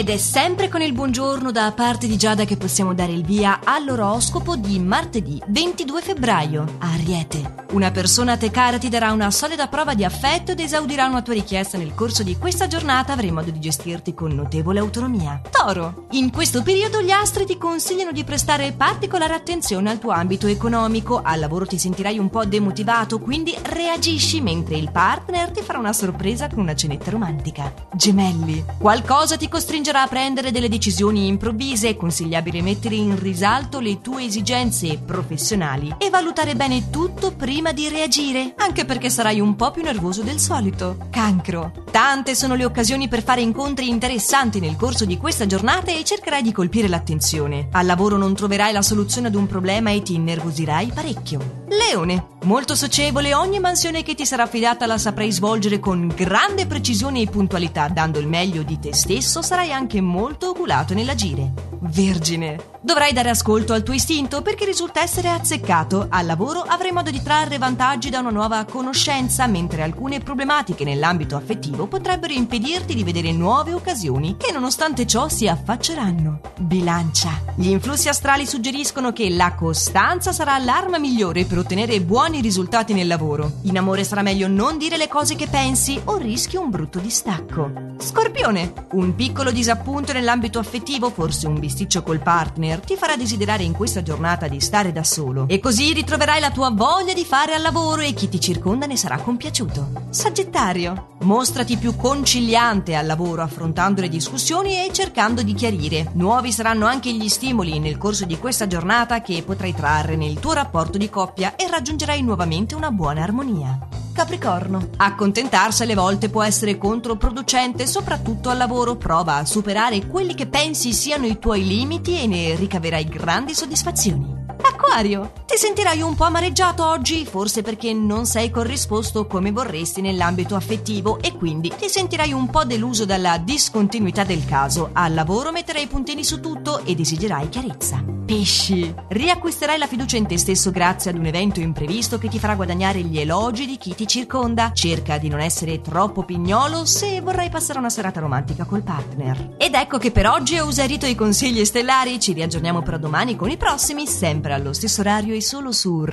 Ed è sempre con il buongiorno da parte di Giada che possiamo dare il via all'oroscopo di martedì 22 febbraio. Ariete. Una persona a te cara ti darà una solida prova di affetto ed esaudirà una tua richiesta nel corso di questa giornata avrai modo di gestirti con notevole autonomia. Toro. In questo periodo gli astri ti consigliano di prestare particolare attenzione al tuo ambito economico. Al lavoro ti sentirai un po' demotivato, quindi reagisci mentre il partner ti farà una sorpresa con una cenetta romantica. Gemelli. Qualcosa ti costringerà a prendere delle decisioni improvvise, è consigliabile mettere in risalto le tue esigenze professionali e valutare bene tutto prima di reagire, anche perché sarai un po' più nervoso del solito. Cancro. Tante sono le occasioni per fare incontri interessanti nel corso di questa giornata e cercherai di colpire l'attenzione. Al lavoro non troverai la soluzione ad un problema e ti innervosirai parecchio. Leone. Molto socievole, ogni mansione che ti sarà affidata la saprai svolgere con grande precisione e puntualità, dando il meglio di te stesso, sarai anche molto oculato nell'agire. Vergine. Dovrai dare ascolto al tuo istinto perché risulta essere azzeccato. Al lavoro avrai modo di trarre vantaggi da una nuova conoscenza, mentre alcune problematiche nell'ambito affettivo potrebbero impedirti di vedere nuove occasioni che nonostante ciò si affacceranno. Bilancia. Gli influssi astrali suggeriscono che la costanza sarà l'arma migliore per ottenere buoni risultati nel lavoro. In amore sarà meglio non dire le cose che pensi o rischi un brutto distacco. Scorpione. Un piccolo disappunto nell'ambito affettivo, forse un bisticcio col partner, ti farà desiderare in questa giornata di stare da solo. E così ritroverai la tua voglia di fare al lavoro e chi ti circonda ne sarà compiaciuto. Sagittario. Mostrati più conciliante al lavoro affrontando le discussioni e cercando di chiarire. Nuovi saranno anche gli stimoli nel corso di questa giornata che potrai trarre nel tuo rapporto di coppia e raggiungerai nuovamente una buona armonia. Capricorno. Accontentarsi alle volte può essere controproducente, soprattutto al lavoro. Prova a superare quelli che pensi siano i tuoi limiti e ne ricaverai grandi soddisfazioni. Acquario, ti sentirai un po' amareggiato oggi, forse perché non sei corrisposto come vorresti nell'ambito affettivo e quindi ti sentirai un po' deluso dalla discontinuità del caso. Al lavoro metterai i puntini su tutto ed esigerai chiarezza. Pesci, riacquisterai la fiducia in te stesso grazie ad un evento imprevisto che ti farà guadagnare gli elogi di chi ti circonda. Cerca di non essere troppo pignolo se vorrai passare una serata romantica col partner. Ed ecco che per oggi ho usato i consigli stellari, ci riaggiorniamo però domani con i prossimi, sempre allo stesso orario e solo su